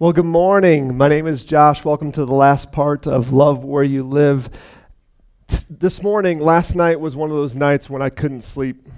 Well, good morning. My name is Josh. Welcome to the last part of Love Where You Live. This morning, last night was one of those nights when I couldn't sleep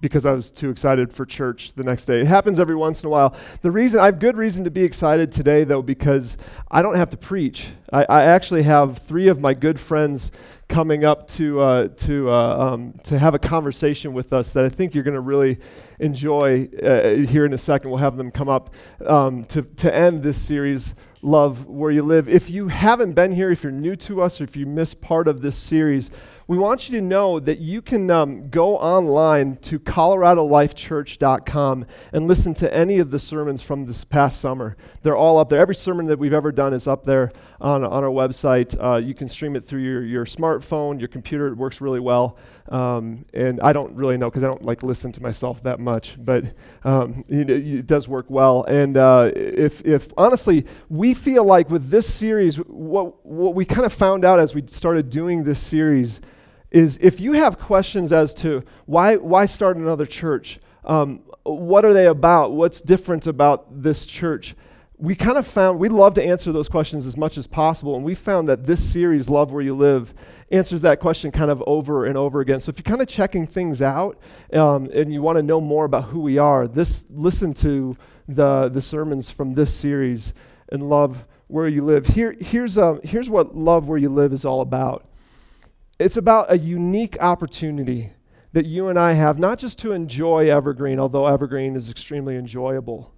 because I was too excited for church the next day. It happens every once in a while. The reason I have good reason to be excited today, though, because I don't have to preach. I, I actually have three of my good friends coming up to uh, to uh, um, to have a conversation with us that I think you're going to really enjoy uh, here in a second. We'll have them come up um, to to end this series. Love where you live. If you haven't been here, if you're new to us, or if you missed part of this series, we want you to know that you can um, go online to coloradolifechurch.com and listen to any of the sermons from this past summer. They're all up there. Every sermon that we've ever done is up there on, on our website. Uh, you can stream it through your, your smartphone, your computer. It works really well. Um, and I don't really know because I don't like listen to myself that much, but um, it, it does work well. And uh, if, if honestly, we feel like with this series, what, what we kind of found out as we started doing this series is if you have questions as to why, why start another church, um, what are they about, what's different about this church, we kind of found we love to answer those questions as much as possible. And we found that this series, Love Where You Live, answers that question kind of over and over again. So if you're kind of checking things out um, and you want to know more about who we are, this listen to the, the sermons from this series and love where you live. Here, here's, um, here's what Love Where You Live is all about it's about a unique opportunity that you and I have, not just to enjoy Evergreen, although Evergreen is extremely enjoyable.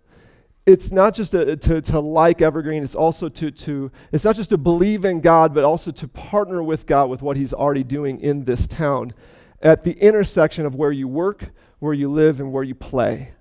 It's not just a, to, to like Evergreen, it's also to, to, it's not just to believe in God, but also to partner with God with what He's already doing in this town at the intersection of where you work, where you live, and where you play.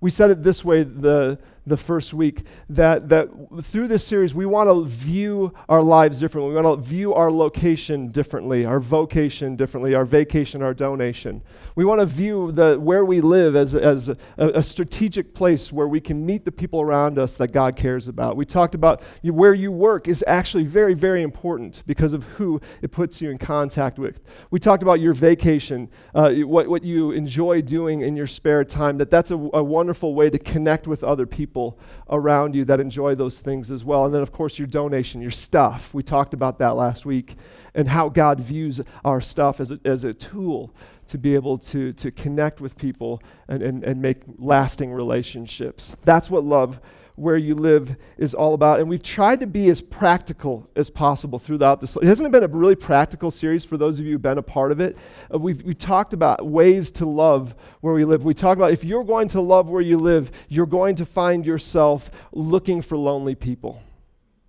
We said it this way the, the first week that, that through this series, we want to view our lives differently. We want to view our location differently, our vocation differently, our vacation, our donation. We want to view the, where we live as, as a, a strategic place where we can meet the people around us that God cares about. We talked about where you work is actually very, very important because of who it puts you in contact with. We talked about your vacation, uh, what, what you enjoy doing in your spare time, that that's a, a wonderful way to connect with other people people around you that enjoy those things as well. And then, of course, your donation, your stuff. We talked about that last week and how God views our stuff as a, as a tool to be able to, to connect with people and, and, and make lasting relationships. That's what love where you live is all about. And we've tried to be as practical as possible throughout this. Hasn't it been a really practical series for those of you who've been a part of it. Uh, we've we talked about ways to love where we live. We talk about if you're going to love where you live, you're going to find yourself looking for lonely people.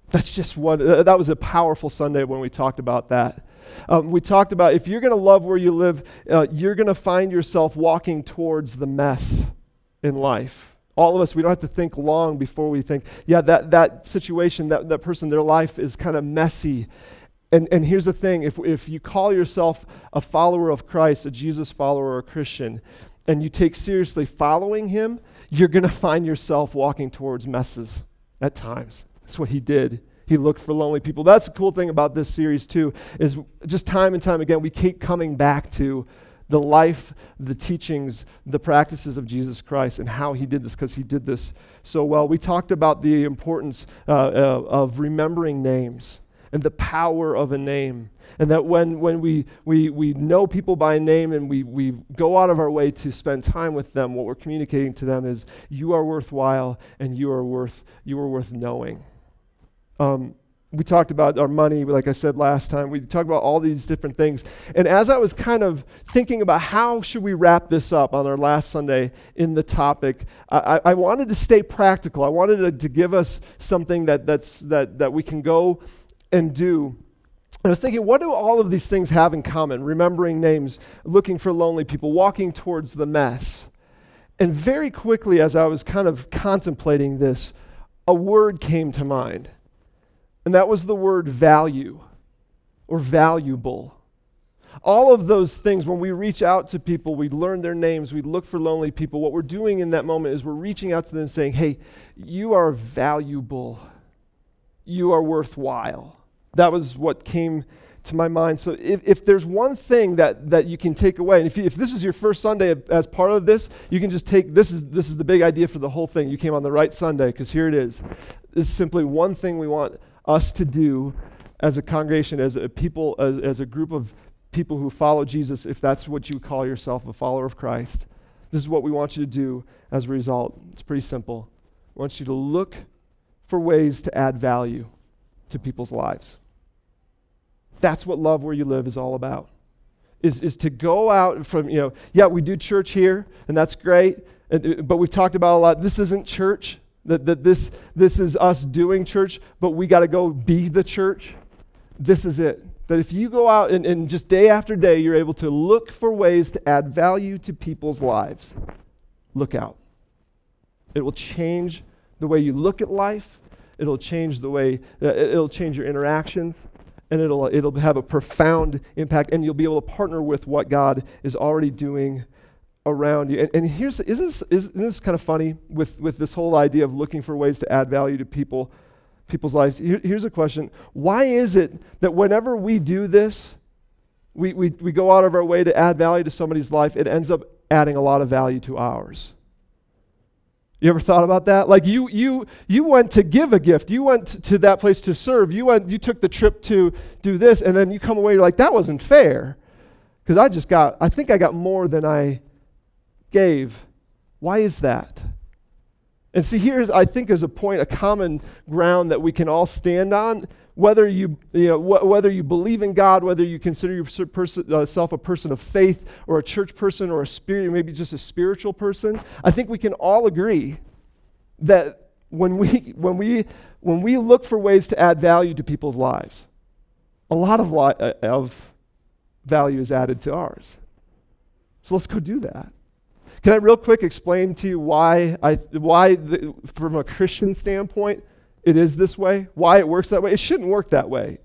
That's just one, uh, that was a powerful Sunday when we talked about that. Um, we talked about if you're going to love where you live, uh, you're going to find yourself walking towards the mess in life. All of us, we don't have to think long before we think, yeah, that, that situation, that, that person, their life is kind of messy. And, and here's the thing if, if you call yourself a follower of Christ, a Jesus follower, or a Christian, and you take seriously following him, you're going to find yourself walking towards messes at times. That's what he did. He looked for lonely people. That's the cool thing about this series, too, is just time and time again, we keep coming back to the life, the teachings, the practices of Jesus Christ and how he did this because he did this so well. We talked about the importance uh, uh, of remembering names and the power of a name. And that when, when we, we, we know people by name and we, we go out of our way to spend time with them, what we're communicating to them is you are worthwhile and you are worth, you are worth knowing. Um, we talked about our money, like I said last time. We talked about all these different things. And as I was kind of thinking about how should we wrap this up on our last Sunday in the topic, I, I wanted to stay practical. I wanted to, to give us something that, that's, that, that we can go and do. I was thinking, what do all of these things have in common? Remembering names, looking for lonely people, walking towards the mess. And very quickly, as I was kind of contemplating this, a word came to mind. And that was the word value or valuable. All of those things, when we reach out to people, we learn their names, we look for lonely people. What we're doing in that moment is we're reaching out to them saying, hey, you are valuable. You are worthwhile. That was what came to my mind. So if, if there's one thing that, that you can take away, and if, you, if this is your first Sunday as part of this, you can just take this is, this is the big idea for the whole thing. You came on the right Sunday because here it is This is simply one thing we want us to do as a congregation, as a people, as, as a group of people who follow Jesus, if that's what you call yourself, a follower of Christ. This is what we want you to do as a result. It's pretty simple. We want you to look for ways to add value to people's lives. That's what Love Where You Live is all about. Is, is to go out from, you know, yeah, we do church here, and that's great, and, uh, but we've talked about a lot. This isn't church, that, that this, this is us doing church, but we got to go be the church. This is it. That if you go out and, and just day after day, you're able to look for ways to add value to people's lives, look out. It will change the way you look at life. It'll change the way, uh, it'll change your interactions, and it'll, it'll have a profound impact, and you'll be able to partner with what God is already doing around you. And, and here's, isn't this, isn't this kind of funny with, with this whole idea of looking for ways to add value to people, people's lives? Here, here's a question Why is it that whenever we do this, we, we, we go out of our way to add value to somebody's life, it ends up adding a lot of value to ours? You ever thought about that? Like you you you went to give a gift. You went to that place to serve. You went you took the trip to do this and then you come away you're like that wasn't fair. Cuz I just got I think I got more than I gave. Why is that? And see here's I think is a point a common ground that we can all stand on whether you, you know, wh- whether you believe in God, whether you consider yourself uh, a person of faith or a church person or a spirit, maybe just a spiritual person, I think we can all agree that when we, when we, when we look for ways to add value to people's lives, a lot of, li- uh, of value is added to ours. So let's go do that. Can I real quick explain to you why, I, why the, from a Christian standpoint, it is this way, why it works that way. It shouldn't work that way.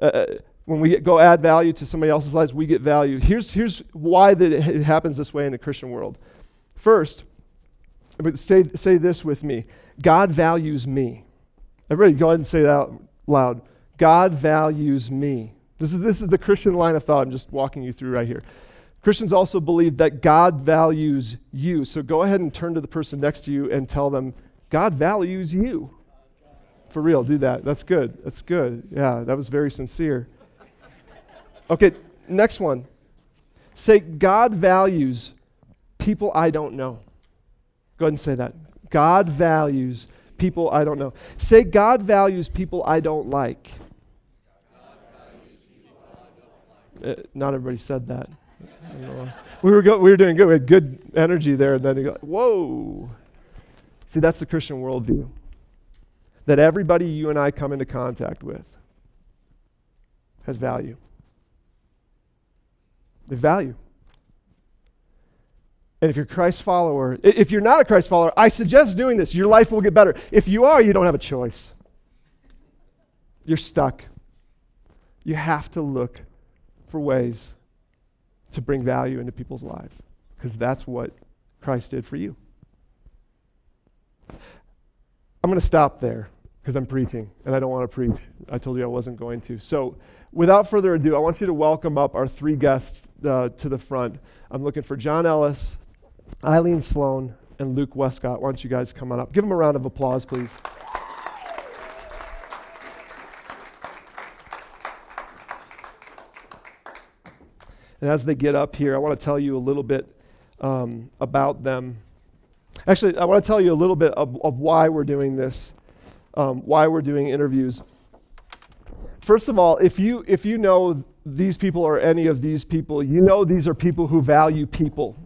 Uh, uh when we go add value to somebody else's lives, we get value. Here's, here's why that it happens this way in the Christian world. First, say, say this with me God values me. Everybody, go ahead and say that loud. God values me. This is, this is the Christian line of thought I'm just walking you through right here. Christians also believe that God values you. So go ahead and turn to the person next to you and tell them, God values you. For real, do that. That's good. That's good. Yeah, that was very sincere. Okay, next one. Say, God values people I don't know. Go ahead and say that. God values people I don't know. Say, God values people I don't like. Uh, not everybody said that. We, were go- we were doing good. We had good energy there, and then you go, whoa. See, that's the Christian worldview that everybody you and I come into contact with has value. They value. And if you're a Christ follower, if you're not a Christ follower, I suggest doing this. Your life will get better. If you are, you don't have a choice. You're stuck. You have to look for ways to bring value into people's lives because that's what Christ did for you. I'm going to stop there because I'm preaching and I don't want to preach. I told you I wasn't going to. So, without further ado, I want you to welcome up our three guests uh, to the front. I'm looking for John Ellis, Eileen Sloan, and Luke Westcott. Why don't you guys come on up? Give them a round of applause, please. And as they get up here, I want to tell you a little bit um, about them. Actually, I want to tell you a little bit of, of why we're doing this um, why we're doing interviews. First of all, if you, if you know these people or any of these people, you know these are people who value people.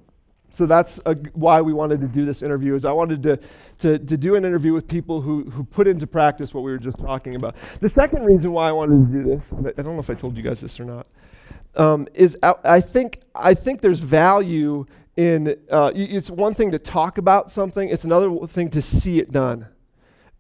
So that's a, why we wanted to do this interview is I wanted to, to, to do an interview with people who, who put into practice what we were just talking about. The second reason why I wanted to do this, I don't know if I told you guys this or not, um, is I, I, think, I think there's value in, uh, it's one thing to talk about something, it's another thing to see it done.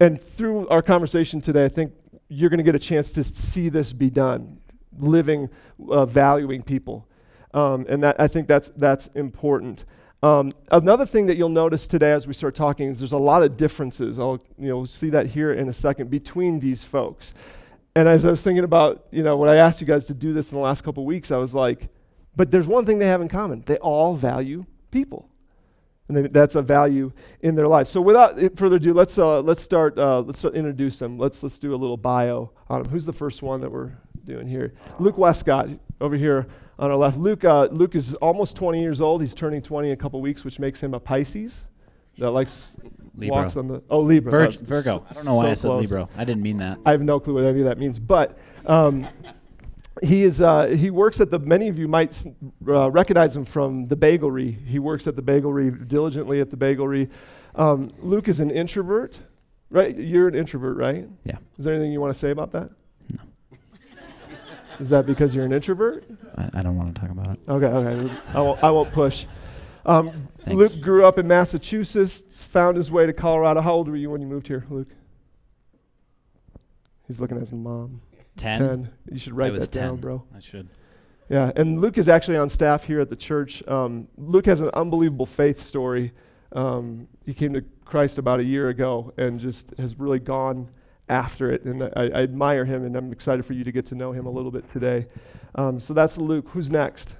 And through our conversation today, I think you're going to get a chance to see this be done, living, uh, valuing people. Um, and that, I think that's, that's important. Um, another thing that you'll notice today as we start talking is there's a lot of differences. I'll you know, see that here in a second between these folks. And as I was thinking about, you know, when I asked you guys to do this in the last couple weeks, I was like, but there's one thing they have in common. They all value people. and they, that's a value in their life. So without further ado, let's uh, let's start uh, let's start introduce them. Let's let's do a little bio on them. Who's the first one that we're doing here? Luke Westcott over here on our left. Luke uh, Luke is almost 20 years old. He's turning 20 in a couple weeks, which makes him a Pisces that likes Libra. walks on the oh Libra That's Virgo. I don't know so why I said close. Libra. I didn't mean that. I have no clue what any of that means, but um, he is uh, he works at the. Many of you might uh, recognize him from the Bagelry. He works at the Bagelry diligently at the Bagelry. Um, Luke is an introvert, right? You're an introvert, right? Yeah. Is there anything you want to say about that? No. Is that because you're an introvert? I, I don't want to talk about it. Okay, okay. I won't, I won't push. Um, Thanks. Luke grew up in Massachusetts, found his way to Colorado. How old were you when you moved here, Luke? He's looking at his mom. Ten. ten. You should write that down, ten. bro. I should. Yeah, and Luke is actually on staff here at the church. Um, Luke has an unbelievable faith story. Um, he came to Christ about a year ago and just has really gone after it. And I, I admire him, and I'm excited for you to get to know him a little bit today. Um, so that's Luke. Who's next?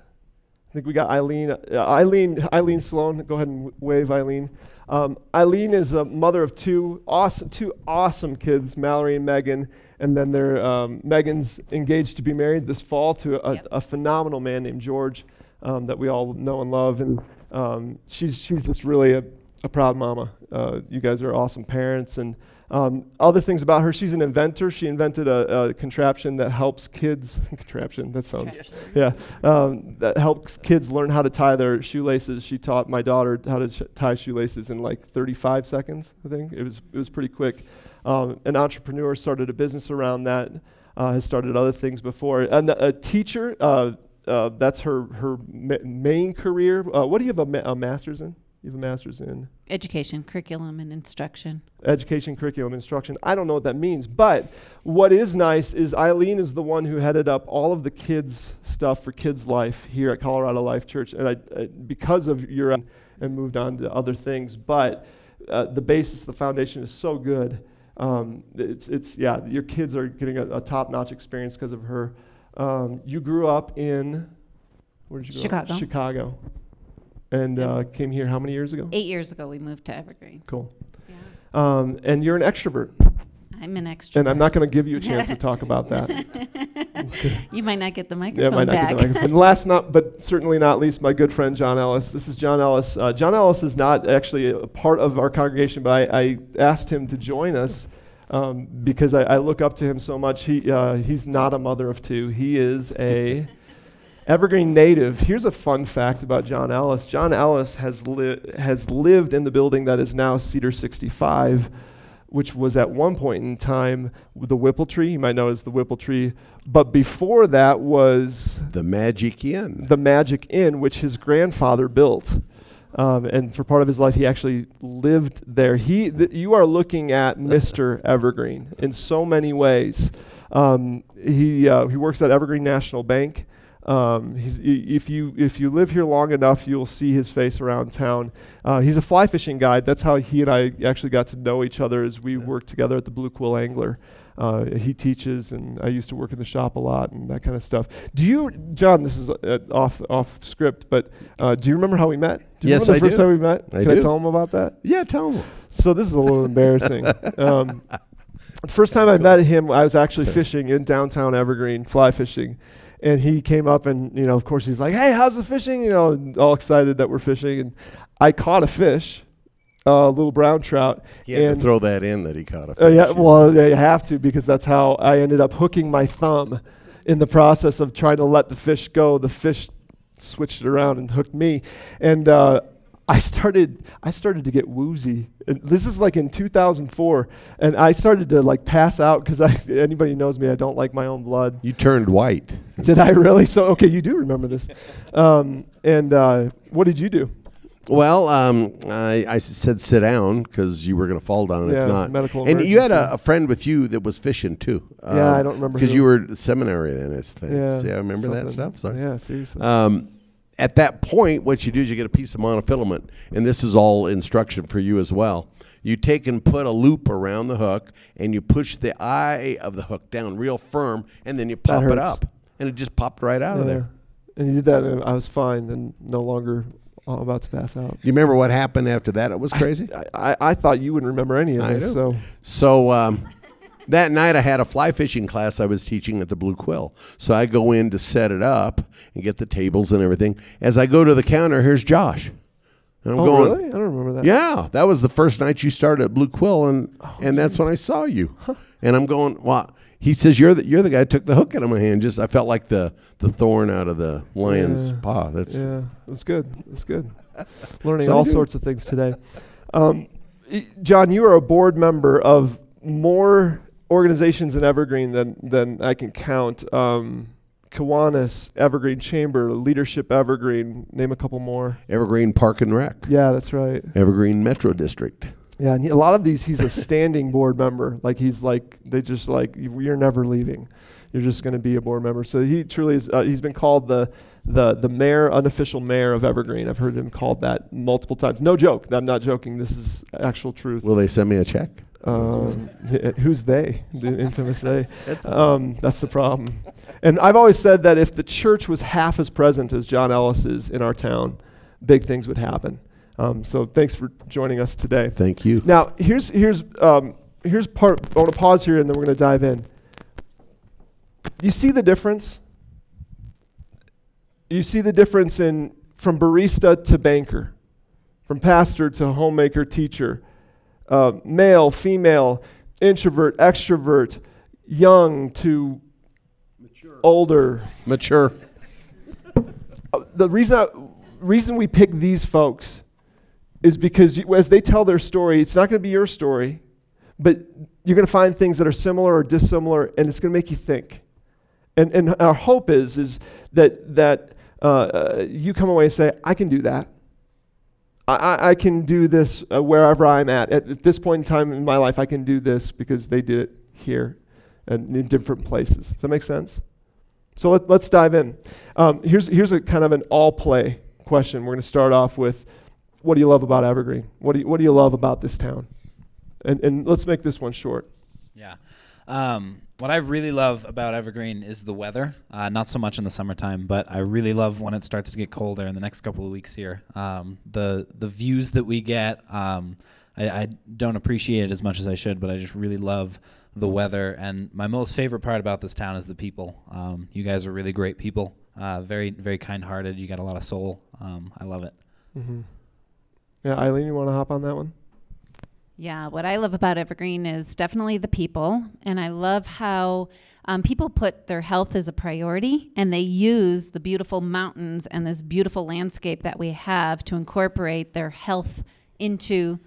I think we got Eileen. Uh, Eileen, Eileen Sloan. Go ahead and wave, Eileen. Um, Eileen is a mother of two awesome, two awesome kids, Mallory and Megan. And then they're, um, Megan's engaged to be married this fall to a, Yep. a phenomenal man named George um, that we all know and love. And um, she's, she's just really a, a proud mama. Uh, you guys are awesome parents. And um, other things about her, she's an inventor. She invented a, a contraption that helps kids. contraption, that sounds yeah, um, that helps kids learn how to tie their shoelaces. She taught my daughter how to sh- tie shoelaces in like 35 seconds. I think it was it was pretty quick. Um, an entrepreneur started a business around that. Uh, has started other things before. And a teacher. Uh, uh, that's her her ma- main career. Uh, what do you have a, ma- a master's in? You have a master's in Education, curriculum, and instruction. education, curriculum, instruction. I don't know what that means, but what is nice is Eileen is the one who headed up all of the kids stuff for Kids Life here at Colorado Life Church, and I, uh, because of your and moved on to other things. But uh, the basis, the foundation is so good. Um, it's it's yeah, your kids are getting a, a top-notch experience because of her. Um, you grew up in where did you grow up? Chicago. Chicago, and uh, came here how many years ago? Eight years ago, we moved to Evergreen. Cool. Yeah. Um, and you're an extrovert. I'm an extrovert. And I'm not going to give you a chance to talk about that. you might not get the microphone. yeah, might not back. get the microphone. Last, not but certainly not least, my good friend John Ellis. This is John Ellis. Uh, John Ellis is not actually a part of our congregation, but I, I asked him to join us um, because I, I look up to him so much. He uh, he's not a mother of two. He is a Evergreen native. Here's a fun fact about John Ellis. John Ellis has li- has lived in the building that is now Cedar 65, which was at one point in time the Whipple Tree. You might know it as the Whipple Tree, but before that was The Magic Inn. the Magic Inn, which his grandfather built. Um, and for part of his life, he actually lived there. He, th- you are looking at Mr. Evergreen in so many ways. Um, he, uh, he works at Evergreen National Bank. Um, he's, if you if you live here long enough, you'll see his face around town. Uh, he's a fly fishing guide. That's how he and I actually got to know each other as we Yeah. worked together at the Blue Quill Angler. Uh, he teaches, and I used to work in the shop a lot and that kind of stuff. Do you, John? This is uh, off off script, but uh, do you remember how we met? Do you Yes, remember the I first do. time we met? I Can I tell him about that? Yeah, tell him. So this is a little embarrassing. Um, the first time I met him, I was actually fishing in downtown Evergreen, fly fishing, and he came up and you know, of course, he's like, "Hey, how's the fishing?" You know, and all excited that we're fishing, and I caught a fish, a little brown trout. He had And- to throw that in that he caught a fish. Uh, yeah, well, yeah, you have to because that's how I ended up hooking my thumb in the process of trying to let the fish go. The fish switched it around and hooked me, and uh, I started I started to get woozy. And this is like in 2004, and I started to like pass out because I anybody knows me, I don't like my own blood. You turned white. Did I really? So okay, you do remember this. Um, and uh, what did you do? Well, um, I, I said sit down because you were going to fall down Yeah, if not. medical and you had a, a friend with you that was fishing too. Yeah, I don't remember Because you were at seminary then, as things. Yeah, Yeah, I remember that stuff. Sorry. Yeah, seriously. Um, at that point, what you do is you get a piece of monofilament, and this is all instruction for you as well. You take and put a loop around the hook, and you push the eye of the hook down real firm, and then you pop it up, and it just popped right out of there. And you did that, and I was fine, and no longer all about to pass out. You remember what happened after that? It was crazy. I, I, I thought you wouldn't remember any of I this. So So um, that night I had a fly fishing class I was teaching at the Blue Quill. So I go in to set it up and get the tables and everything. As I go to the counter, here's Josh. And I'm oh, going, really? I don't remember that. yeah, that was the first night you started at Blue Quill, and and that's when I saw you. And I'm going, well, he says you're the you're the guy who took the hook out of my hand. Just I felt like the the thorn out of the lion's Yeah. paw. That's Yeah, that's good. That's good. Learning So all sorts of things today. Um, John, you are a board member of more organizations in Evergreen than than I can count. Um, Kiwanis, Evergreen Chamber, Leadership Evergreen. Name a couple more. Evergreen Park and Rec, Yeah, that's right. Evergreen Metro District. Yeah, and he- a lot of these, he's a standing board member. Like he's like they just like "You- you're never leaving. You're just going to be a board member. So he truly is. Uh, he's been called the the the mayor, unofficial mayor of Evergreen. I've heard him called that multiple times. No joke. I'm not joking. This is actual truth. Will they send me a check? Um, who's they? The infamous they. That's Um, that's the problem. And I've always said that if the church was half as present as John Ellis is in our town, big things would happen. Um, so thanks for joining us today. Thank you. Now, here's here's um, here's part. I want to pause here, and then we're going to dive in. You see the difference. You see the difference in from barista to banker, from pastor to homemaker teacher, uh, male, female, introvert, extrovert, young to older. Mature. Uh, the reason I, reason we pick these folks is because you, as they tell their story, it's not going to be your story, but you're going to find things that are similar or dissimilar, and it's going to make you think. And and our hope is is that that uh, uh, you come away and say, I can do that. I, I, can do this uh, wherever I'm at. at. At this point in time in my life, I can do this because they did it here and in different places. Does that make sense? So let, let's dive in. Um, here's, here's a kind of an all play question. We're going to start off with what do you love about Evergreen? What do you, what do you love about this town? And, and let's make this one short. Yeah. Um, what I really love about Evergreen is the weather. Uh, not so much in the summertime, but I really love when it starts to get colder in the next couple of weeks here. Um, the the views that we get, um, I, I don't appreciate it as much as I should, but I just really love the weather. And my most favorite part about this town is the people. Um, you guys are really great people. Uh, very very kind hearted. You got a lot of soul. Um, I love it. Mm-hmm. Yeah, Eileen, you want to hop on that one? Yeah, what I love about Evergreen is definitely the people. And I love how um, people put their health as a priority and they use the beautiful mountains and this beautiful landscape that we have to incorporate their health into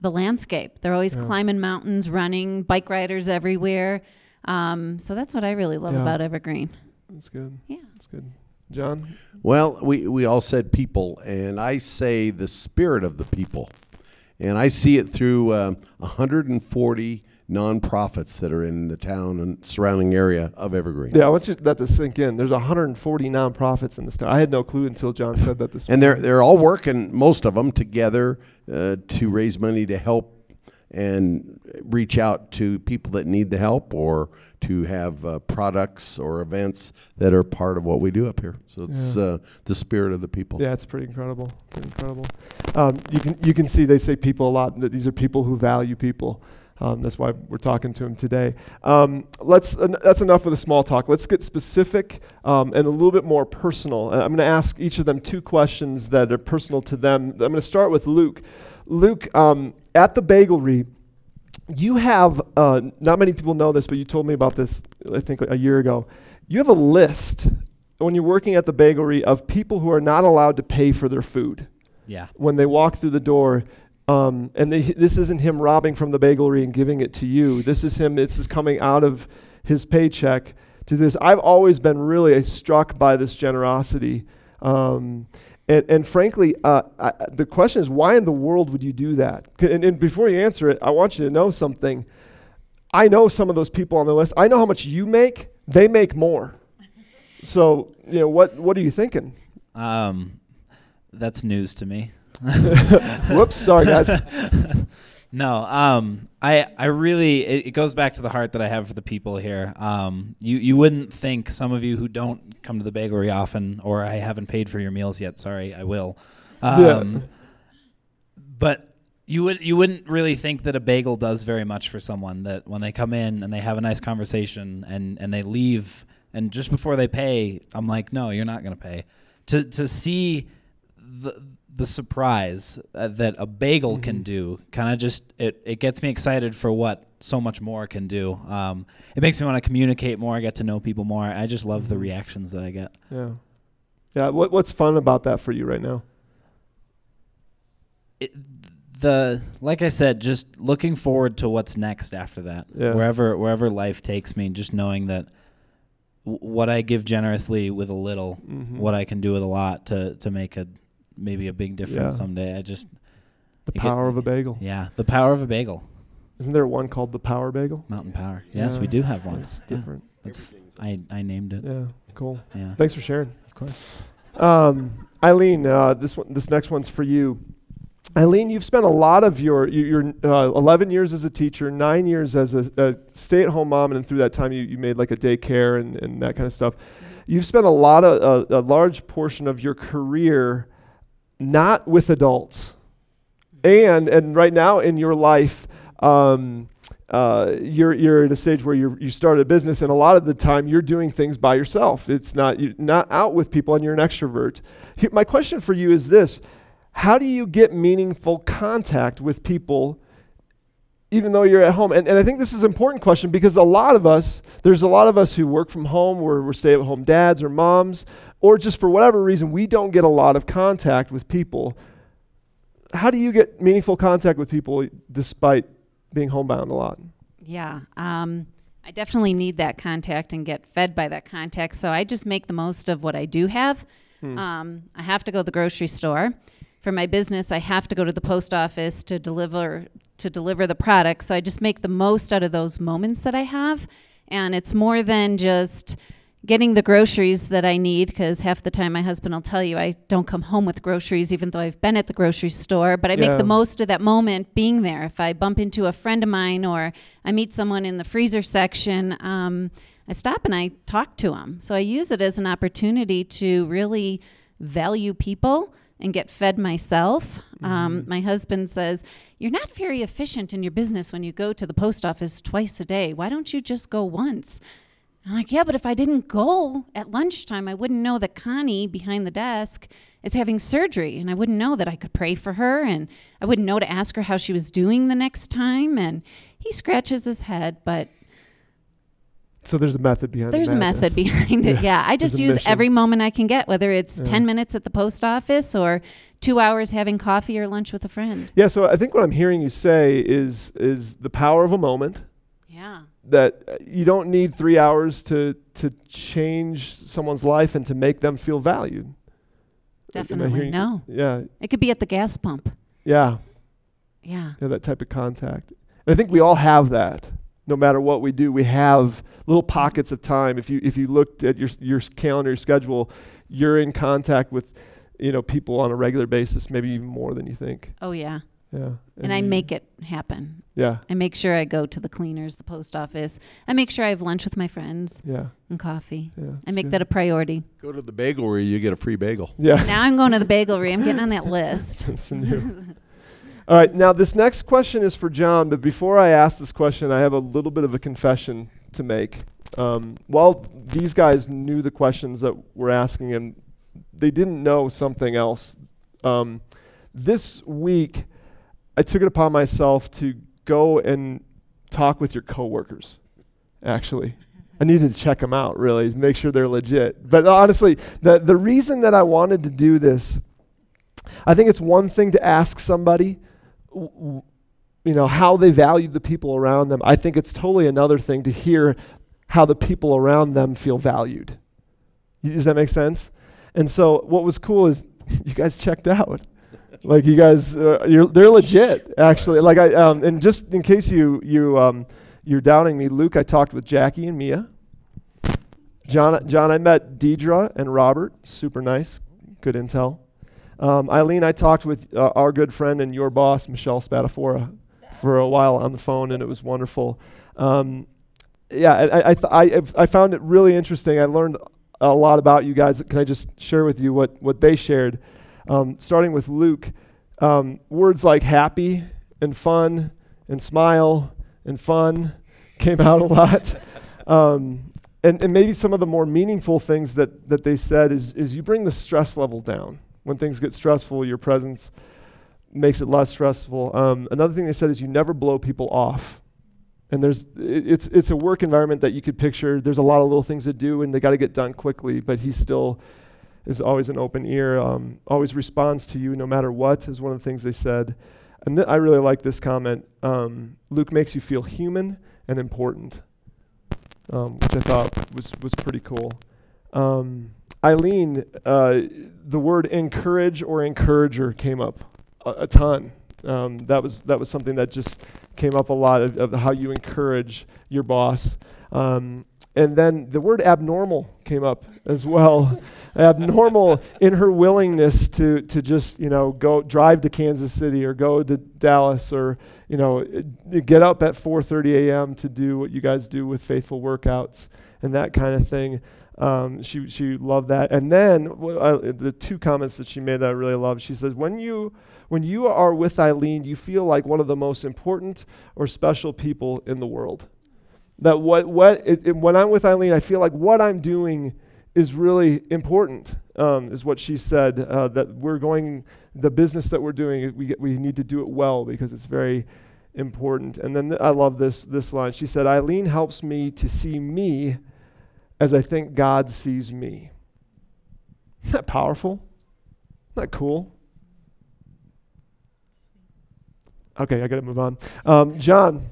the landscape. They're always Yeah. climbing mountains, running, bike riders everywhere. Um, so that's what I really love Yeah. about Evergreen. That's good. Yeah. That's good. John? Well, we, we all said people, and I say the spirit of the people. And I see it through um, 140 nonprofits that are in the town and surrounding area of Evergreen. Yeah, I want you that to sink in. There's 140 nonprofits in this town. I had no clue until John said that this And they're, they're all working, most of them, together uh, to raise money to help and reach out to people that need the help or to have uh, products or events that are part of what we do up here. So it's Yeah. uh, the spirit of the people. Yeah, it's pretty incredible. Pretty incredible. Um, you can you can see they say people a lot. That these are people who value people. Um, that's why we're talking to him today. Um, let's. that's enough of the small talk. Let's get specific um, and a little bit more personal. Uh, I'm going to ask each of them two questions that are personal to them. I'm going to start with Luke. Luke, um, at the Bagelry, you have. Uh, not many people know this, but you told me about this. I think a year ago. You have a list when you're working at the bagelry of people who are not allowed to pay for their food Yeah. when they walk through the door. Um, and they, this isn't him robbing from the bagelry and giving it to you. This is him. This is coming out of his paycheck to this. I've always been really struck by this generosity. Um, and, and frankly, uh, I, I- the question is, why in the world would you do that? And, and before you answer it, I want you to know something. I know some of those people on the list. I know how much you make. They make more. So, you know, what, what are you thinking? Um, that's news to me. Whoops, sorry, guys. No, um, I I really it, it goes back to the heart that I have for the people here. Um, you you wouldn't think some of you who don't come to the bakery often, or I haven't paid for your meals yet. Sorry, I will. Um, But you would you wouldn't really think that a bagel does very much for someone that when they come in and they have a nice conversation and and they leave and just before they pay, I'm like, no, you're not going to pay. To to see the the surprise uh, that a bagel can do kind of just it, it gets me excited for what so much more can do um, it makes me want to communicate more i get to know people more i just love the Mhm. reactions that i get Yeah. Yeah. What, what's fun about that for you right now? it, the like I said, just looking forward to what's next after that. Yeah. Wherever wherever life takes me, just knowing that what I give generously with a little, Mhm. what I can do with a lot to to make a maybe a big difference Yeah. someday. I just the it get- power of a bagel. yeah, the power of a bagel, Isn't there one called the Power Bagel? mountain power. Yes, Yeah, we do have one. It's Yeah, different. that's I I named it. Yeah. Cool. Yeah, Thanks for sharing. of course. Um, Eileen, uh, this one, this next one's for you. Eileen, you've spent a lot of your your, your uh, 11 years as a teacher, nine years as a, a stay-at-home mom, and through that time you, you made like a daycare and, and that kind of stuff. You've spent a lot of a, a large portion of your career not with adults, and and right now in your life. Um, uh, you're you're at a stage where you you started a business, and a lot of the time you're doing things by yourself. It's not you're not out with people, and you're an extrovert. Here, my question for you is this: How do you get meaningful contact with people, even though you're at home? And and I think this is an important question because a lot of us, there's a lot of us who work from home, we're, we're stay-at-home dads or moms, or just for whatever reason, we don't get a lot of contact with people. How do you get meaningful contact with people despite being homebound a lot? Yeah. Um, I definitely need that contact and get fed by that contact. So I just make the most of what I do have. Hmm. Um, I have to go to the grocery store. For my business, I have to go to the post office to deliver to deliver the product. So I just make the most out of those moments that I have. And it's more than just getting the groceries that I need because half the time my husband will tell you I don't come home with groceries even though I've been at the grocery store, but I make the most of that moment being there. If I bump into a friend of mine or I meet someone in the freezer section, um, I stop and I talk to them. So I use it as an opportunity to really value people and get fed myself. Um, my husband says, You're not very efficient in your business when you go to the post office twice a day. Why don't you just go once? I'm like, yeah, but if I didn't go at lunchtime, I wouldn't know that Connie behind the desk is having surgery, and I wouldn't know that I could pray for her, and I wouldn't know to ask her how she was doing the next time. And he scratches his head, but So there's a method behind. the there's a method behind it. Yeah, Yeah, I just use mission. every moment I can get, whether it's Yeah. 10 minutes at the post office or two hours having coffee or lunch with a friend. Yeah. So I think what I'm hearing you say is is the power of a moment. Yeah. That you don't need three hours to to change someone's life and to make them feel valued. Definitely. No. Yeah. It could be at the gas pump. Yeah. Yeah. Yeah. That type of contact. And I think we all have that. No matter what we do, we have little pockets of time. If you if you looked at your your calendar, your schedule, you're in contact with, you know, people on a regular basis, maybe even more than you think. Oh, yeah. Yeah. And I you- make it happen. Yeah. I make sure I go to the cleaners, the post office. I make sure I have lunch with my friends Yeah. and coffee. Yeah. I make good. that a priority. Go to the bagelry, you get a free bagel. Yeah. Now I'm going to the bagelry. I'm getting on that list. That's new. All right, now this next question is for John, but before I ask this question, I have a little bit of a confession to make. Um, while these guys knew the questions that we're asking, and they didn't know something else. Um, this week, I took it upon myself to go and talk with your coworkers. Actually, I needed to check them out. Really, make sure they're legit. But honestly, the the reason that I wanted to do this I think it's one thing to ask somebody, you know, how they value the people around them. I think it's totally another thing to hear how the people around them feel valued. Does that make sense? And so, what was cool is you guys checked out. Like you guys, uh, you're, they're legit, actually. Like I, um, and just in case you you um, you're doubting me, Luke, I talked with Jackie and Mia. John, John, I met Deidre and Robert. Super nice, good intel. Um, Eileen, I talked with uh, our good friend and your boss, Michelle Spatafora, for a while on the phone, and it was wonderful. Um, yeah, I, I, th- I, I found it really interesting. I learned a lot about you guys. Can I just share with you what, what they shared? Um, starting with Luke, um, words like happy and fun and smile and fun came out a lot. Um, and, and maybe some of the more meaningful things that, that they said is, is you bring the stress level down. When things get stressful, your presence makes it less stressful. Um, another thing they said is you never blow people off. And there's it, it's it's a work environment that you could picture. There's a lot of little things to do, and they got to get done quickly. But he still is always an open ear. Um, always responds to you no matter what. Is one of the things they said. And th- I really like this comment. Um, Luke makes you feel human and important, um, which I thought was was pretty cool. Um, Eileen, uh, the word encourage or encourager came up a, a ton. Um, that was that was something that just came up a lot of, of how you encourage your boss. Um, and then the word abnormal came up as well. abnormal in her willingness to to just you know go drive to Kansas City or go to Dallas or you know get up at 4:30 a.m. to do what you guys do with faithful workouts and that kind of thing. Um, she she loved that. And then the two comments that she made that I really loved. She says, "When you when you are with Eileen, you feel like one of the most important or special people in the world. That what what it, it, when I'm with Eileen, I feel like what I'm doing is really important." Um, is what she said. Uh, that we're going the business that we're doing. We get, we need to do it well because it's very important. And then th- I love this this line. She said, "Eileen helps me to see me." as I think God sees me. Isn't that powerful? Isn't that cool? Okay, I got to move on. Um, John,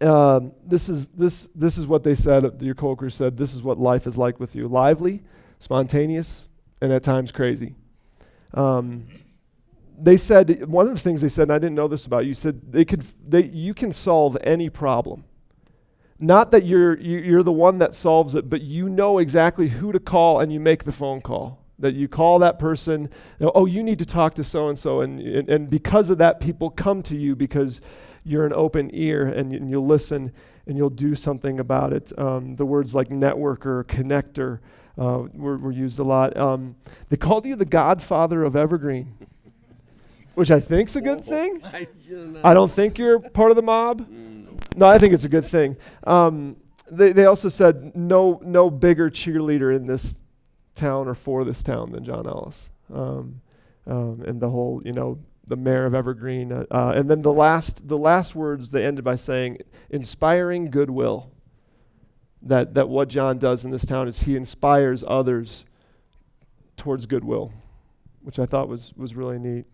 um, this is this this is what they said. Your coworkers said this is what life is like with you: lively, spontaneous, and at times crazy. Um, they said one of the things they said, and I didn't know this about you. Said they could they you can solve any problem not that you're you're the one that solves it but you know exactly who to call and you make the phone call that you call that person oh you need to talk to so and so and and because of that people come to you because you're an open ear and, and you'll listen and you'll do something about it. Um, the words like networker connector uh, were, were used a lot. Um, they called you the godfather of evergreen which i think's a good thing. I don't think you're part of the mob. No, I think it's a good thing. Um, they, they also said no, no bigger cheerleader in this town or for this town than John Ellis. Um, um, and the whole, you know, the mayor of Evergreen. Uh, uh, and then the last, the last words they ended by saying, inspiring goodwill. That, that what John does in this town is he inspires others towards goodwill, which I thought was, was really neat.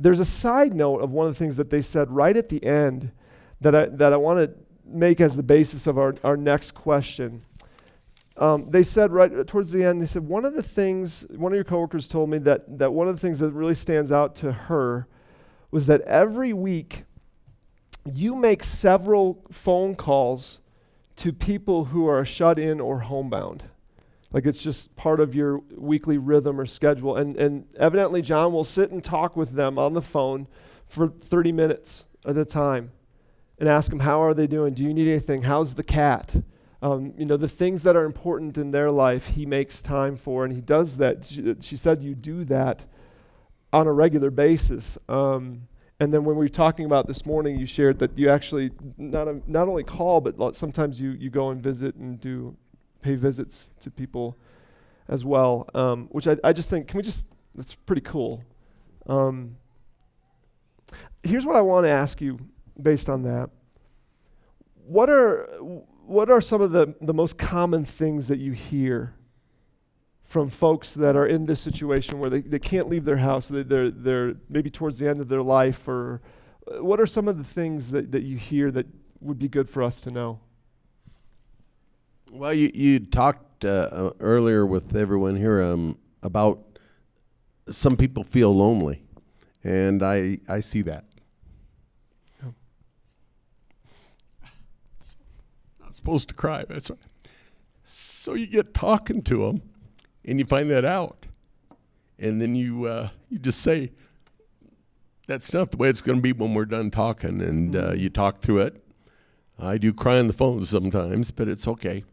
There's a side note of one of the things that they said right at the end that I, that I want to make as the basis of our, our next question. Um, they said right towards the end, they said, one of the things, one of your coworkers told me that, that one of the things that really stands out to her was that every week you make several phone calls to people who are shut in or homebound. Like it's just part of your weekly rhythm or schedule. And, and evidently, John will sit and talk with them on the phone for 30 minutes at a time and ask them, How are they doing? Do you need anything? How's the cat? Um, you know, the things that are important in their life, he makes time for, and he does that. She, she said, You do that on a regular basis. Um, and then when we were talking about this morning, you shared that you actually not, a, not only call, but sometimes you, you go and visit and do pay visits to people as well, um, which I, I just think, can we just, that's pretty cool. Um, here's what I want to ask you based on that. What are what are some of the, the most common things that you hear from folks that are in this situation where they, they can't leave their house, they, they're, they're maybe towards the end of their life, or uh, what are some of the things that, that you hear that would be good for us to know? Well, you, you talked uh, uh, earlier with everyone here um, about some people feel lonely, and I, I see that. Supposed to cry. That's right. So you get talking to them, and you find that out, and then you uh, you just say, "That's not the way it's going to be when we're done talking," and uh, you talk through it. I do cry on the phone sometimes, but it's okay.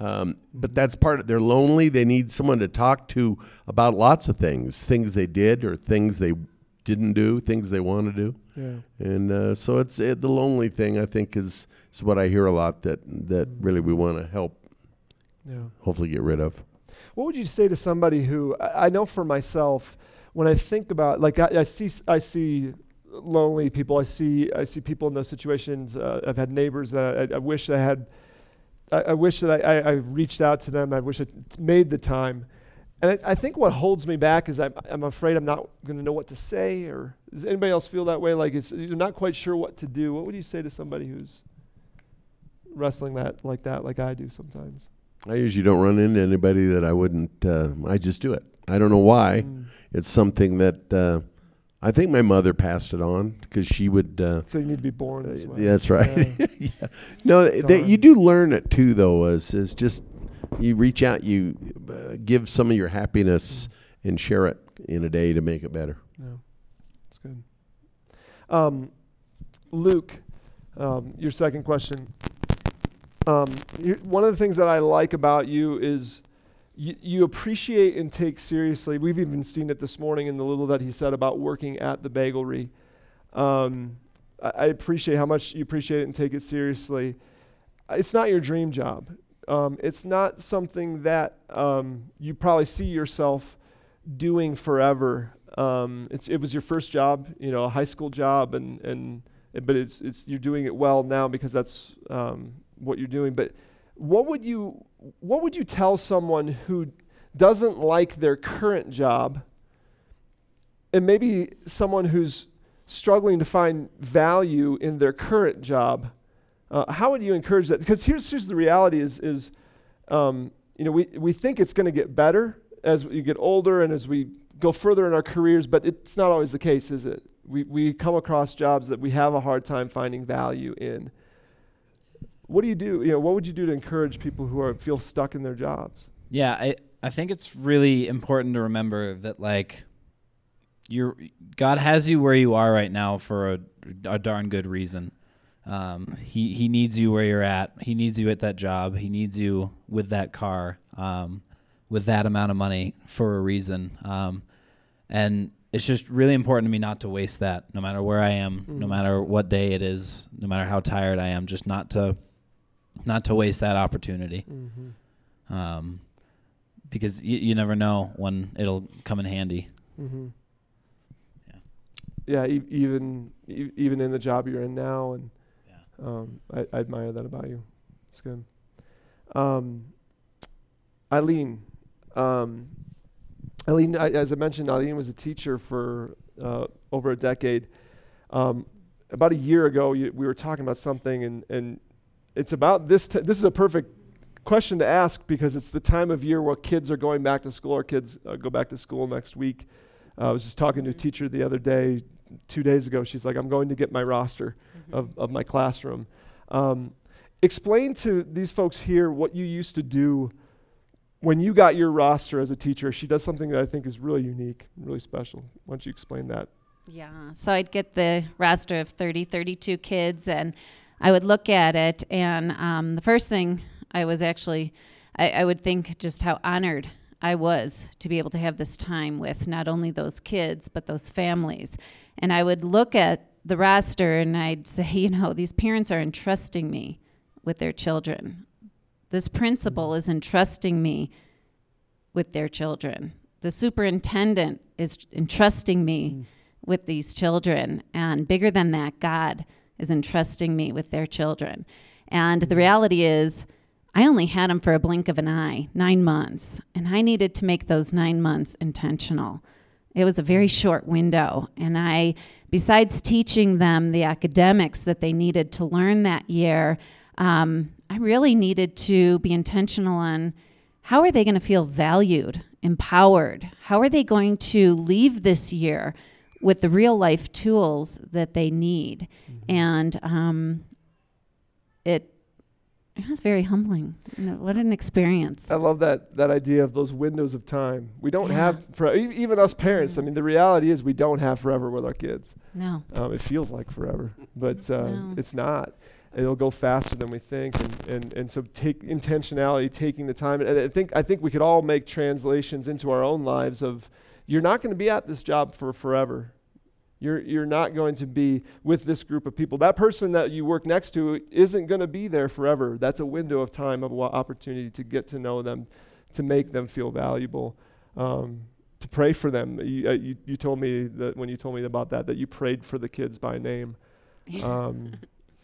Um, but that's part of they're lonely. They need someone to talk to about lots of things, things they did or things they didn't do, things they want to do. Yeah. And uh, so it's it, the lonely thing. I think is is what I hear a lot that that really we want to help, Yeah. hopefully get rid of. What would you say to somebody who I, I know for myself when I think about like I, I see I see lonely people I see I see people in those situations uh, I've had neighbors that I, I wish I had I, I wish that I, I, I reached out to them I wish I t- made the time and I, I think what holds me back is I'm, I'm afraid I'm not going to know what to say or does anybody else feel that way like it's, you're not quite sure what to do what would you say to somebody who's wrestling that like that like I do sometimes I usually don't run into anybody that I wouldn't. Uh, I just do it. I don't know why. Mm. It's something that uh, I think my mother passed it on because she would. Uh, so you need to be born this way yeah, that's right. Yeah. yeah. No, hard. you do learn it too, though. Is is just you reach out, you uh, give some of your happiness and share it in a day to make it better. Yeah, that's good. Um, Luke, um, your second question. Um, one of the things that I like about you is you, appreciate and take seriously. We've even seen it this morning in the little that he said about working at the bagelry. Um, I, I appreciate how much you appreciate it and take it seriously. It's not your dream job. Um, it's not something that um, you probably see yourself doing forever. Um, it was your first job, you know, a high school job, and, and but it's, it's you're doing it well now because that's um, what you're doing. But what would you what would you tell someone who doesn't like their current job, and maybe someone who's struggling to find value in their current job? Uh, how would you encourage that? Because here's here's the reality: is is um, you know we we think it's going to get better as you get older and as we go further in our careers, but it's not always the case, is it? We we come across jobs that we have a hard time finding value in. What do you do? You know, what would you do to encourage people who are feel stuck in their jobs? Yeah, I I think it's really important to remember that like you're God has you where you are right now for a, a darn good reason. Um, he he needs you where you're at. He needs you at that job. He needs you with that car, um, with that amount of money for a reason. Um, and it's just really important to me not to waste that, no matter where I am, no Mhm. matter what day it is, no matter how tired I am, just not to not to waste that opportunity Mm-hmm. um, because you, you never know when it'll come in handy. Mm-hmm. Yeah. Yeah, e- even e- even in the job you're in now, and. Um, I, I admire that about you. It's good. Um, Eileen, um, Eileen, I, as I mentioned, Eileen was a teacher for uh, over a decade. Um, about a year ago, you, we were talking about something, and, and it's about this. T- this is a perfect question to ask because it's the time of year where kids are going back to school. Our kids uh, go back to school next week. Uh, I was just talking to a teacher the other day, two days ago. She's like, "I'm going to get my roster of, of my classroom." Um, explain to these folks here what you used to do when you got your roster as a teacher. She does something that I think is really unique, really special. Why don't you explain that? Yeah. So I'd get the roster of 30, 32 kids, and I would look at it. And um, the first thing I was actually, I, I would think just how honored I was to be able to have this time with not only those kids, but those families. And I would look at the roster and I'd say, you know, these parents are entrusting me with their children. This principal is entrusting me with their children. The superintendent is entrusting me mm. with these children. And bigger than that, God is entrusting me with their children. And the mm-hmm. reality is, I only had them for a blink of an eye, nine months. And I needed to make those nine months intentional. It was a very short window. And I, besides teaching them the academics that they needed to learn that year, um, I really needed to be intentional on how are they going to feel valued, empowered? How are they going to leave this year with the real life tools that they need? And um, it it was very humbling. You know, what an experience. I love that that idea of those windows of time. We don't Yeah. have for e- even us parents. I mean, the reality is we don't have forever with our kids. No. Um, it feels like forever, but uh, No. it's not. it'll go faster than we think and, and, and so take intentionality taking the time and i think i think we could all make translations into our own lives of you're not going to be at this job for forever you're, you're not going to be with this group of people. That person that you work next to isn't going to be there forever. That's a window of time of opportunity to get to know them to make them feel valuable um, to pray for them. You, uh, you, you told me that when you told me about that that you prayed for the kids by name. Um,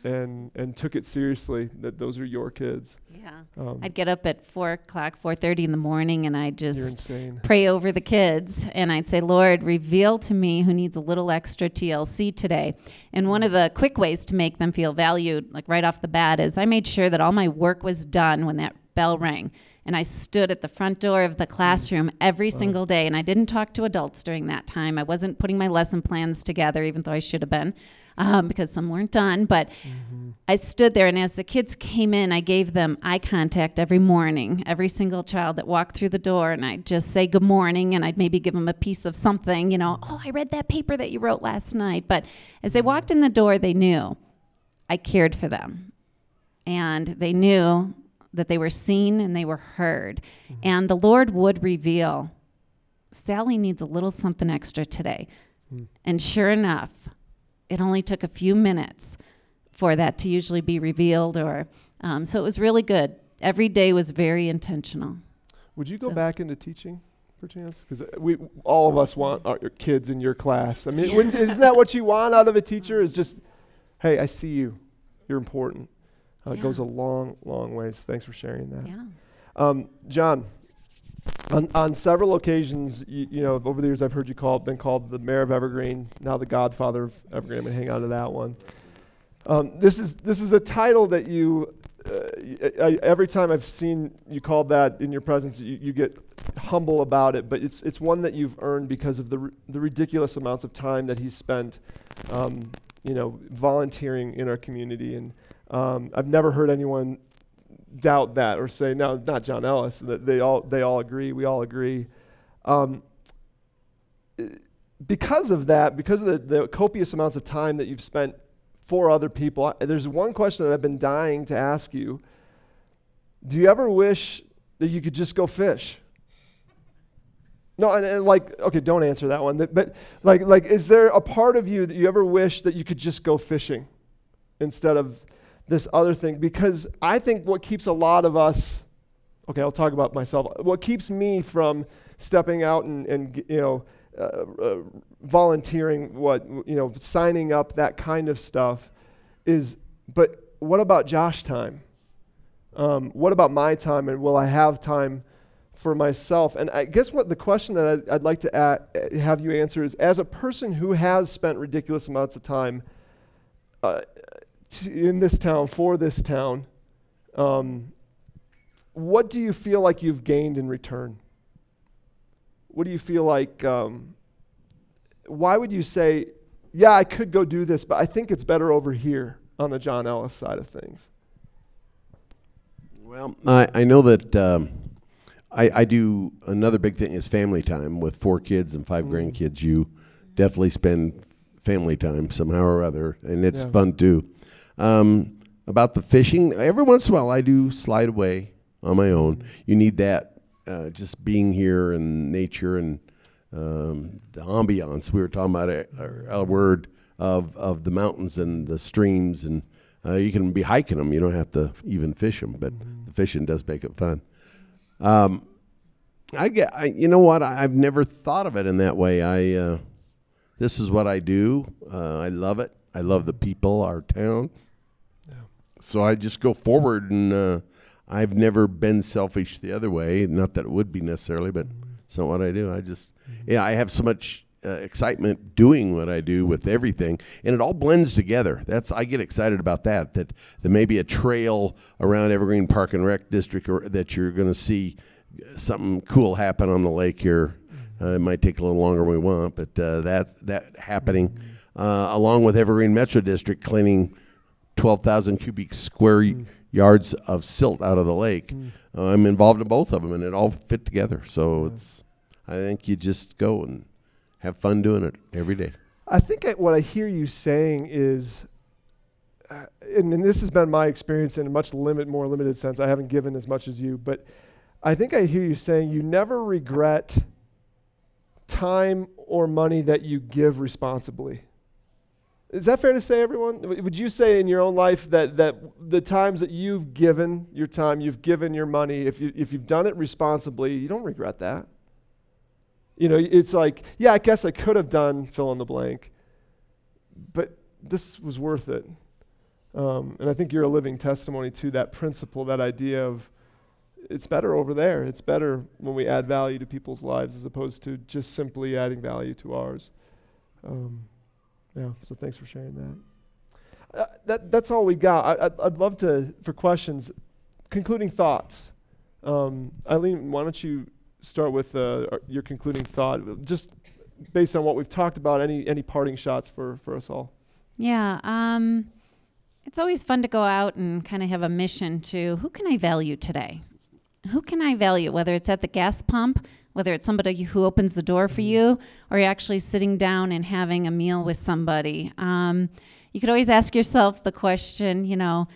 and and took it seriously that those are your kids. Yeah, um, I'd get up at four o'clock, four thirty in the morning, and I'd just pray over the kids, and I'd say, Lord, reveal to me who needs a little extra TLC today. And one of the quick ways to make them feel valued, like right off the bat, is I made sure that all my work was done when that bell rang. And I stood at the front door of the classroom every single day. And I didn't talk to adults during that time. I wasn't putting my lesson plans together, even though I should have been um, because some weren't done. But mm-hmm. I stood there, and as the kids came in, I gave them eye contact every morning, every single child that walked through the door, and I'd just say good morning, and I'd maybe give them a piece of something, you know, oh, I read that paper that you wrote last night. But as they walked in the door, they knew I cared for them. And they knew that they were seen and they were heard. Mm-hmm. And the Lord would reveal Sally needs a little something extra today. Mm. And sure enough, it only took a few minutes for that to usually be revealed or um, so it was really good every day was very intentional would you go so. back into teaching perchance because we all of us want our kids in your class i mean yeah. isn't that what you want out of a teacher is just hey i see you you're important uh, yeah. it goes a long long ways thanks for sharing that yeah. Um, john on, on several occasions, you, you, know, over the years, I've heard you called, been called the mayor of Evergreen, now the godfather of Evergreen. I'm going to hang on to that one. Um, this is this is a title that you, uh, I, every time I've seen you called that in your presence, you, you, get humble about it. But it's it's one that you've earned because of the the ridiculous amounts of time that he's spent, um, you know, volunteering in our community. And um, I've never heard anyone doubt that or say no, not John Ellis. That they all they all agree. We all agree. Um, because of that, because of the, the, copious amounts of time that you've spent for other people, there's one question that I've been dying to ask you. Do you ever wish that you could just go fish? No, and, and, like, okay, don't answer that one. But like, like, is there a part of you that you ever wish that you could just go fishing instead of this other thing because I think what keeps a lot of us, okay, I'll talk about myself. What keeps me from stepping out and, and you know, uh, uh, volunteering, what, you know, signing up, that kind of stuff is, but what about Josh time? Um, what about my time and will I have time for myself? And I guess what the question that I'd, I'd like to at, have you answer is as a person who has spent ridiculous amounts of time uh, in this town, for this town, um, what do you feel like you've gained in return? What do you feel like? Um, why would you say, yeah, I could go do this, but I think it's better over here on the John Ellis side of things? Well, I, I know that um, I, I do another big thing is family time with four kids and five mm. grandkids. You definitely spend family time somehow or other, and it's yeah. fun too. Um, about the fishing, every once in a while I do slide away on my own. You need that, uh, just being here and nature and um, the ambiance. We were talking about a, a, a, word of, of the mountains and the streams, and uh, you can be hiking them. You don't have to even fish them, but mm-hmm. the fishing does make it fun. Um, I get, I, you know what? I, have never thought of it in that way. I, uh, this is what I do. Uh, I love it. I love the people, our town so I just go forward, and uh, I've never been selfish the other way. Not that it would be necessarily, but it's not what I do. I just, yeah, I have so much uh, excitement doing what I do with everything, and it all blends together. That's I get excited about that. That there may be a trail around Evergreen Park and Rec District, or that you're going to see something cool happen on the lake here. Uh, it might take a little longer than we want, but uh, that that happening, uh, along with Evergreen Metro District cleaning 12,000 cubic square mm. yards of silt out of the lake. Mm. Uh, I'm involved in both of them, and it all fit together. So yeah. it's, I think you just go and have fun doing it every day. I think I, what I hear you saying is uh, and, and this has been my experience in a much limit, more limited sense. I haven't given as much as you, but I think I hear you saying you never regret time or money that you give responsibly. Is that fair to say, everyone? Would you say in your own life that, that the times that you've given your time, you've given your money, if, you, if you've done it responsibly, you don't regret that? You know, it's like, yeah, I guess I could have done fill in the blank, but this was worth it. Um, and I think you're a living testimony to that principle, that idea of it's better over there. It's better when we add value to people's lives as opposed to just simply adding value to ours. Um, yeah, so thanks for sharing that. Uh, that that's all we got. I, I'd, I'd love to for questions. Concluding thoughts. Um, Eileen, why don't you start with uh, your concluding thought, just based on what we've talked about? Any any parting shots for for us all? Yeah. Um, it's always fun to go out and kind of have a mission to who can I value today? Who can I value? Whether it's at the gas pump, whether it's somebody who opens the door for you, or you're actually sitting down and having a meal with somebody. Um, you could always ask yourself the question, you know,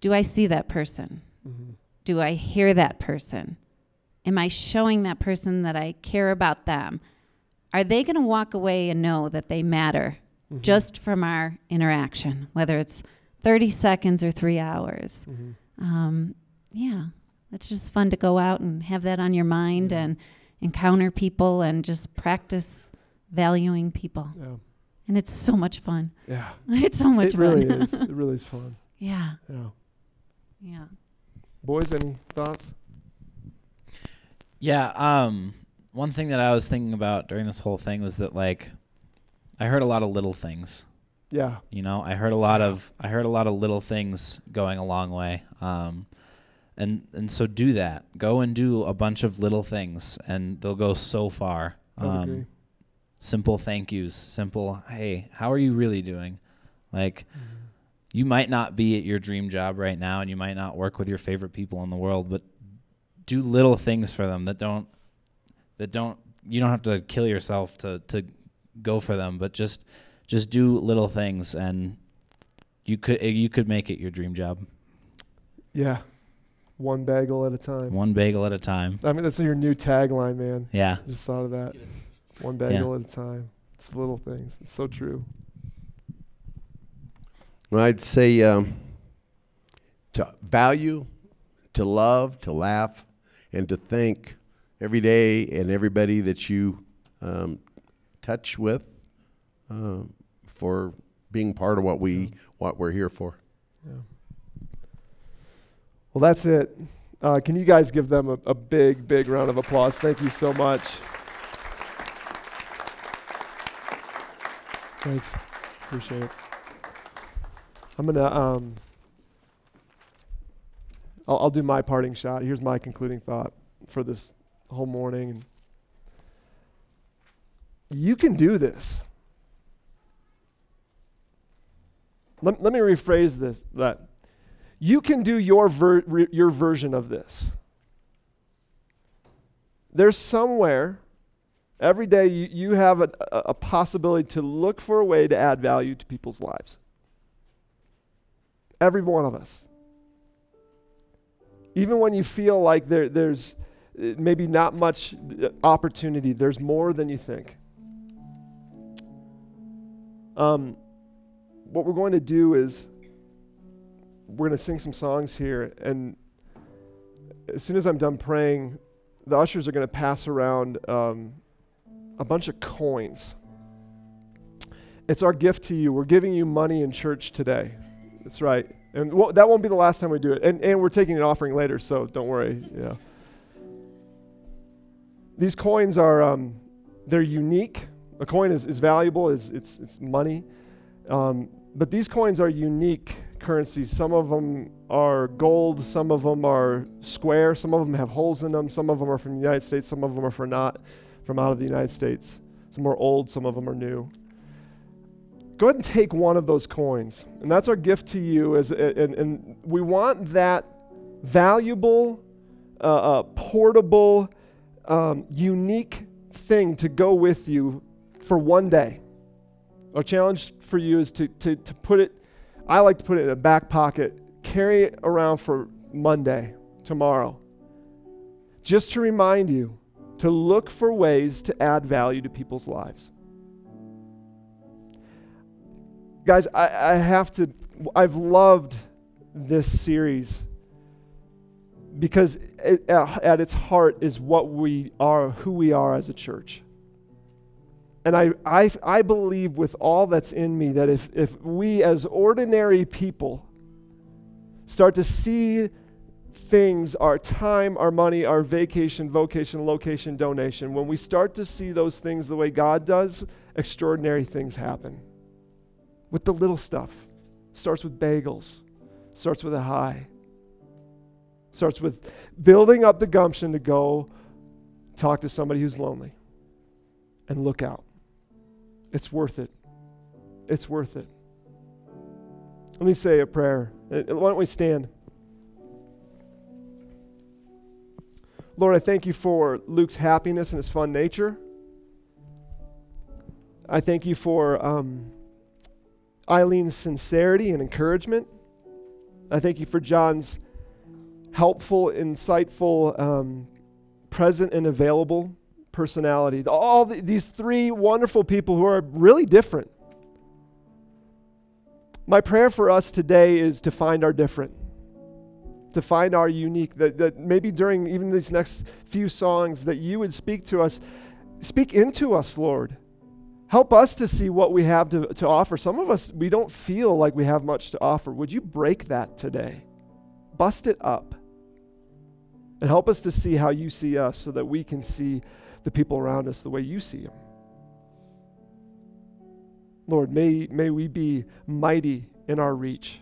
do I see that person? Mm-hmm. Do I hear that person? Am I showing that person that I care about them? Are they going to walk away and know that they matter mm-hmm. just from our interaction, whether it's 30 seconds or three hours? Mm-hmm. Um, yeah, it's just fun to go out and have that on your mind and encounter people and just practice valuing people. Yeah. And it's so much fun. Yeah. It's so much it fun. Really is. It really is fun. Yeah. Yeah. Yeah. Boys, any thoughts? Yeah, um one thing that I was thinking about during this whole thing was that like I heard a lot of little things. Yeah. You know, I heard a lot of I heard a lot of little things going a long way. Um and and so do that. Go and do a bunch of little things, and they'll go so far. Um, simple thank yous, simple hey, how are you really doing? Like, mm-hmm. you might not be at your dream job right now, and you might not work with your favorite people in the world, but do little things for them that don't that don't you don't have to kill yourself to to go for them, but just just do little things and you could you could make it your dream job. Yeah, one bagel at a time. One bagel at a time. I mean, that's your new tagline, man. Yeah. Just thought of that. One bagel yeah. at a time. It's the little things. It's so true. Well, I'd say um, to value, to love, to laugh, and to thank every day and everybody that you um, touch with uh, for being part of what we yeah. what we're here for. Yeah. Well, that's it. Uh, can you guys give them a, a big, big round of applause? Thank you so much. Thanks. Appreciate it. I'm going to, um, I'll, I'll do my parting shot. Here's my concluding thought for this whole morning. You can do this. Let, let me rephrase this that you can do your, ver- your version of this. There's somewhere, every day, you, you have a, a possibility to look for a way to add value to people's lives. Every one of us. Even when you feel like there, there's uh, maybe not much uh, opportunity, there's more than you think. Um, what we're going to do is we're going to sing some songs here. And as soon as I'm done praying, the ushers are going to pass around um, a bunch of coins. It's our gift to you. We're giving you money in church today. That's right. And that won't be the last time we do it. And, and we're taking an offering later, so don't worry. Yeah. These coins are, um, they're unique. A coin is, is valuable, is, it's, it's money. Um, but these coins are unique currencies. Some of them are gold, some of them are square, some of them have holes in them, some of them are from the United States, some of them are from not from out of the United States. Some are old, some of them are new. Go ahead and take one of those coins, and that's our gift to you. As and, and we want that valuable, uh, uh, portable, um, unique thing to go with you for one day. Our challenge for you is to, to, to put it I like to put it in a back pocket, carry it around for Monday, tomorrow, just to remind you to look for ways to add value to people's lives. Guys, I, I have to, I've loved this series because it, at its heart is what we are, who we are as a church. And I, I, I believe with all that's in me that if, if we as ordinary people start to see things, our time, our money, our vacation, vocation, location, donation, when we start to see those things the way God does, extraordinary things happen. With the little stuff. Starts with bagels, starts with a high, starts with building up the gumption to go talk to somebody who's lonely and look out. It's worth it. It's worth it. Let me say a prayer. Uh, why don't we stand? Lord, I thank you for Luke's happiness and his fun nature. I thank you for um, Eileen's sincerity and encouragement. I thank you for John's helpful, insightful, um, present, and available personality. All the, these three wonderful people who are really different. My prayer for us today is to find our different, to find our unique, that, that maybe during even these next few songs, that you would speak to us, speak into us, Lord. Help us to see what we have to, to offer. Some of us, we don't feel like we have much to offer. Would you break that today? Bust it up. And help us to see how you see us so that we can see the people around us the way you see them. Lord, may, may we be mighty in our reach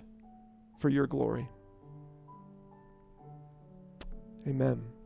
for your glory. Amen.